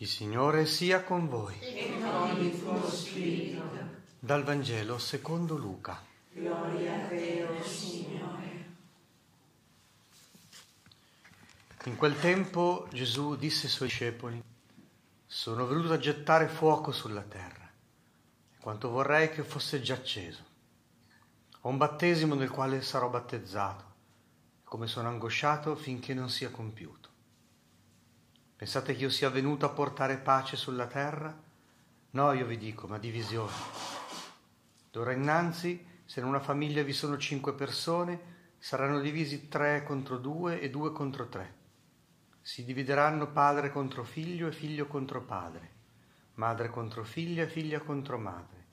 Il Signore sia con voi. E con il tuo spirito. Dal Vangelo secondo Luca. Gloria a te, o Signore. In quel tempo Gesù disse ai suoi discepoli, sono venuto a gettare fuoco sulla terra, quanto vorrei che fosse già acceso. Ho un battesimo nel quale sarò battezzato, come sono angosciato finché non sia compiuto. Pensate che io sia venuto a portare pace sulla terra? No, io vi dico, ma divisione. D'ora innanzi, se in una famiglia vi sono cinque persone, saranno divisi tre contro due e due contro tre. Si divideranno padre contro figlio e figlio contro padre, madre contro figlia e figlia contro madre,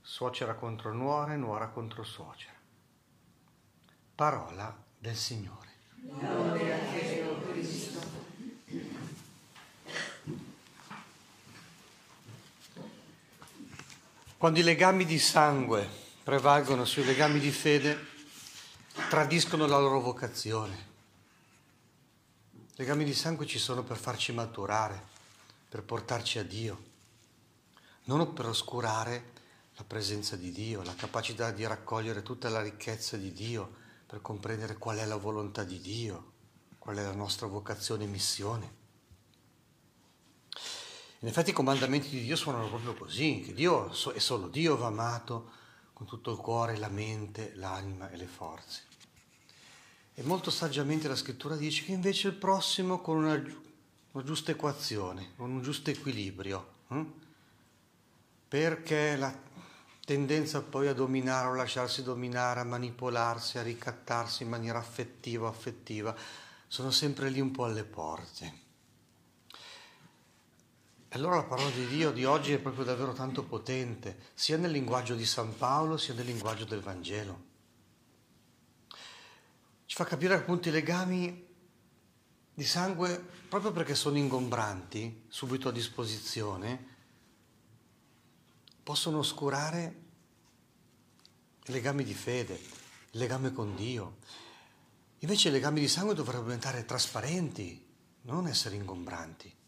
suocera contro nuora e nuora contro suocera. Parola del Signore. Lode a te, o Cristo. Quando i legami di sangue prevalgono sui legami di fede, tradiscono la loro vocazione. I legami di sangue ci sono per farci maturare, per portarci a Dio, non per oscurare la presenza di Dio, la capacità di raccogliere tutta la ricchezza di Dio, per comprendere qual è la volontà di Dio, qual è la nostra vocazione e missione. In effetti i comandamenti di Dio suonano proprio così, che Dio è solo Dio va amato con tutto il cuore, la mente, l'anima e le forze. E molto saggiamente la scrittura dice che invece il prossimo con una, una giusta equazione, con un giusto equilibrio, hm? perché la tendenza poi a dominare o lasciarsi dominare, a manipolarsi, a ricattarsi in maniera affettiva o affettiva, sono sempre lì un po' alle porte. Allora la parola di Dio di oggi è proprio davvero tanto potente, sia nel linguaggio di San Paolo, sia nel linguaggio del Vangelo. Ci fa capire appunto i legami di sangue, proprio perché sono ingombranti, subito a disposizione, possono oscurare i legami di fede, il legame con Dio. Invece i legami di sangue dovrebbero diventare trasparenti, non essere ingombranti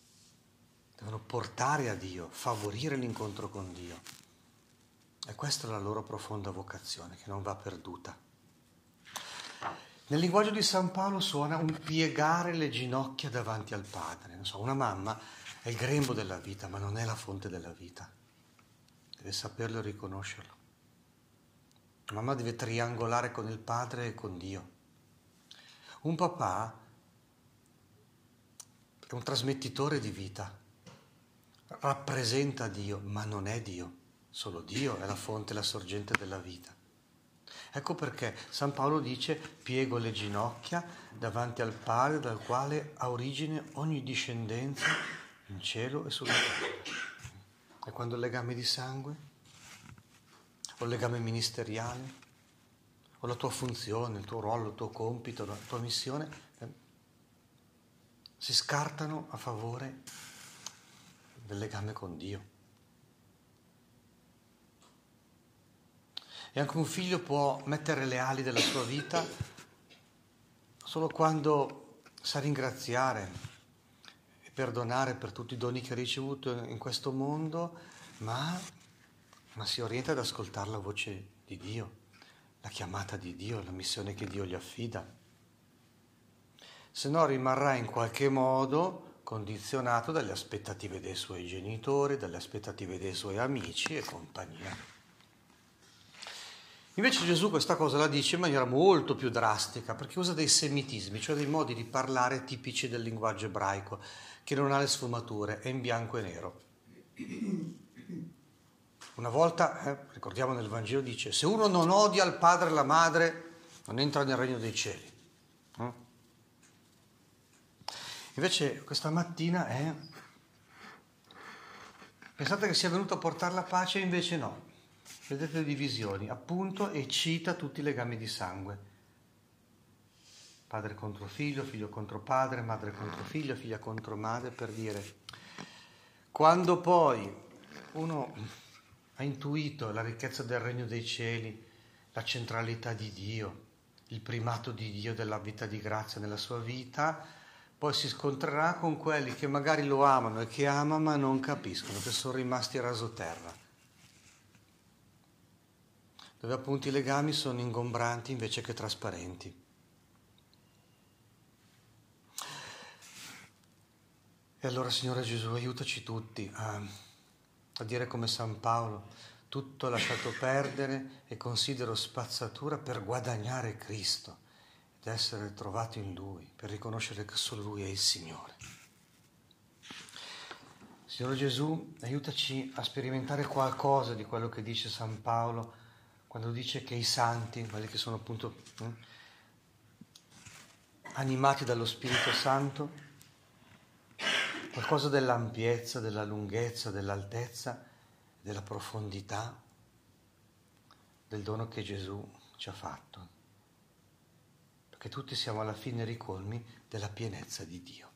devono portare a Dio, favorire l'incontro con Dio. E questa è la loro profonda vocazione che non va perduta. Nel linguaggio di San Paolo suona un piegare le ginocchia davanti al padre. So, una mamma è il grembo della vita, ma non è la fonte della vita. Deve saperlo e riconoscerlo. La mamma deve triangolare con il padre e con Dio. Un papà è un trasmettitore di vita rappresenta Dio, ma non è Dio. Solo Dio è la fonte, la sorgente della vita. Ecco perché San Paolo dice piego le ginocchia davanti al Padre dal quale ha origine ogni discendenza in cielo e sulla terra. E quando il legame di sangue, o il legame ministeriale, o la tua funzione, il tuo ruolo, il tuo compito, la tua missione, eh, si scartano a favore del legame con Dio. E anche un figlio può mettere le ali della sua vita solo quando sa ringraziare e perdonare per tutti i doni che ha ricevuto in questo mondo, ma, ma si orienta ad ascoltare la voce di Dio, la chiamata di Dio, la missione che Dio gli affida. Se no rimarrà in qualche modo condizionato dalle aspettative dei suoi genitori, dalle aspettative dei suoi amici e compagnia. Invece Gesù questa cosa la dice in maniera molto più drastica, perché usa dei semitismi, cioè dei modi di parlare tipici del linguaggio ebraico, che non ha le sfumature, è in bianco e nero. Una volta, eh, ricordiamo nel Vangelo, dice, se uno non odia il padre e la madre, non entra nel regno dei cieli. Eh? Invece questa mattina è... Pensate che sia venuto a portare la pace, invece no. Vedete le divisioni, appunto, e cita tutti i legami di sangue. Padre contro figlio, figlio contro padre, madre contro figlio, figlia contro madre, per dire, quando poi uno ha intuito la ricchezza del regno dei cieli, la centralità di Dio, il primato di Dio della vita di grazia nella sua vita, poi si scontrerà con quelli che magari lo amano e che ama ma non capiscono, che sono rimasti a rasoterra, dove appunto i legami sono ingombranti invece che trasparenti. E allora Signore Gesù aiutaci tutti a, a dire come San Paolo, tutto lasciato perdere e considero spazzatura per guadagnare Cristo ed essere trovato in Lui, per riconoscere che solo Lui è il Signore. Signore Gesù, aiutaci a sperimentare qualcosa di quello che dice San Paolo quando dice che i santi, quelli che sono appunto eh, animati dallo Spirito Santo, qualcosa dell'ampiezza, della lunghezza, dell'altezza, della profondità del dono che Gesù ci ha fatto. Perché tutti siamo alla fine ricolmi della pienezza di Dio.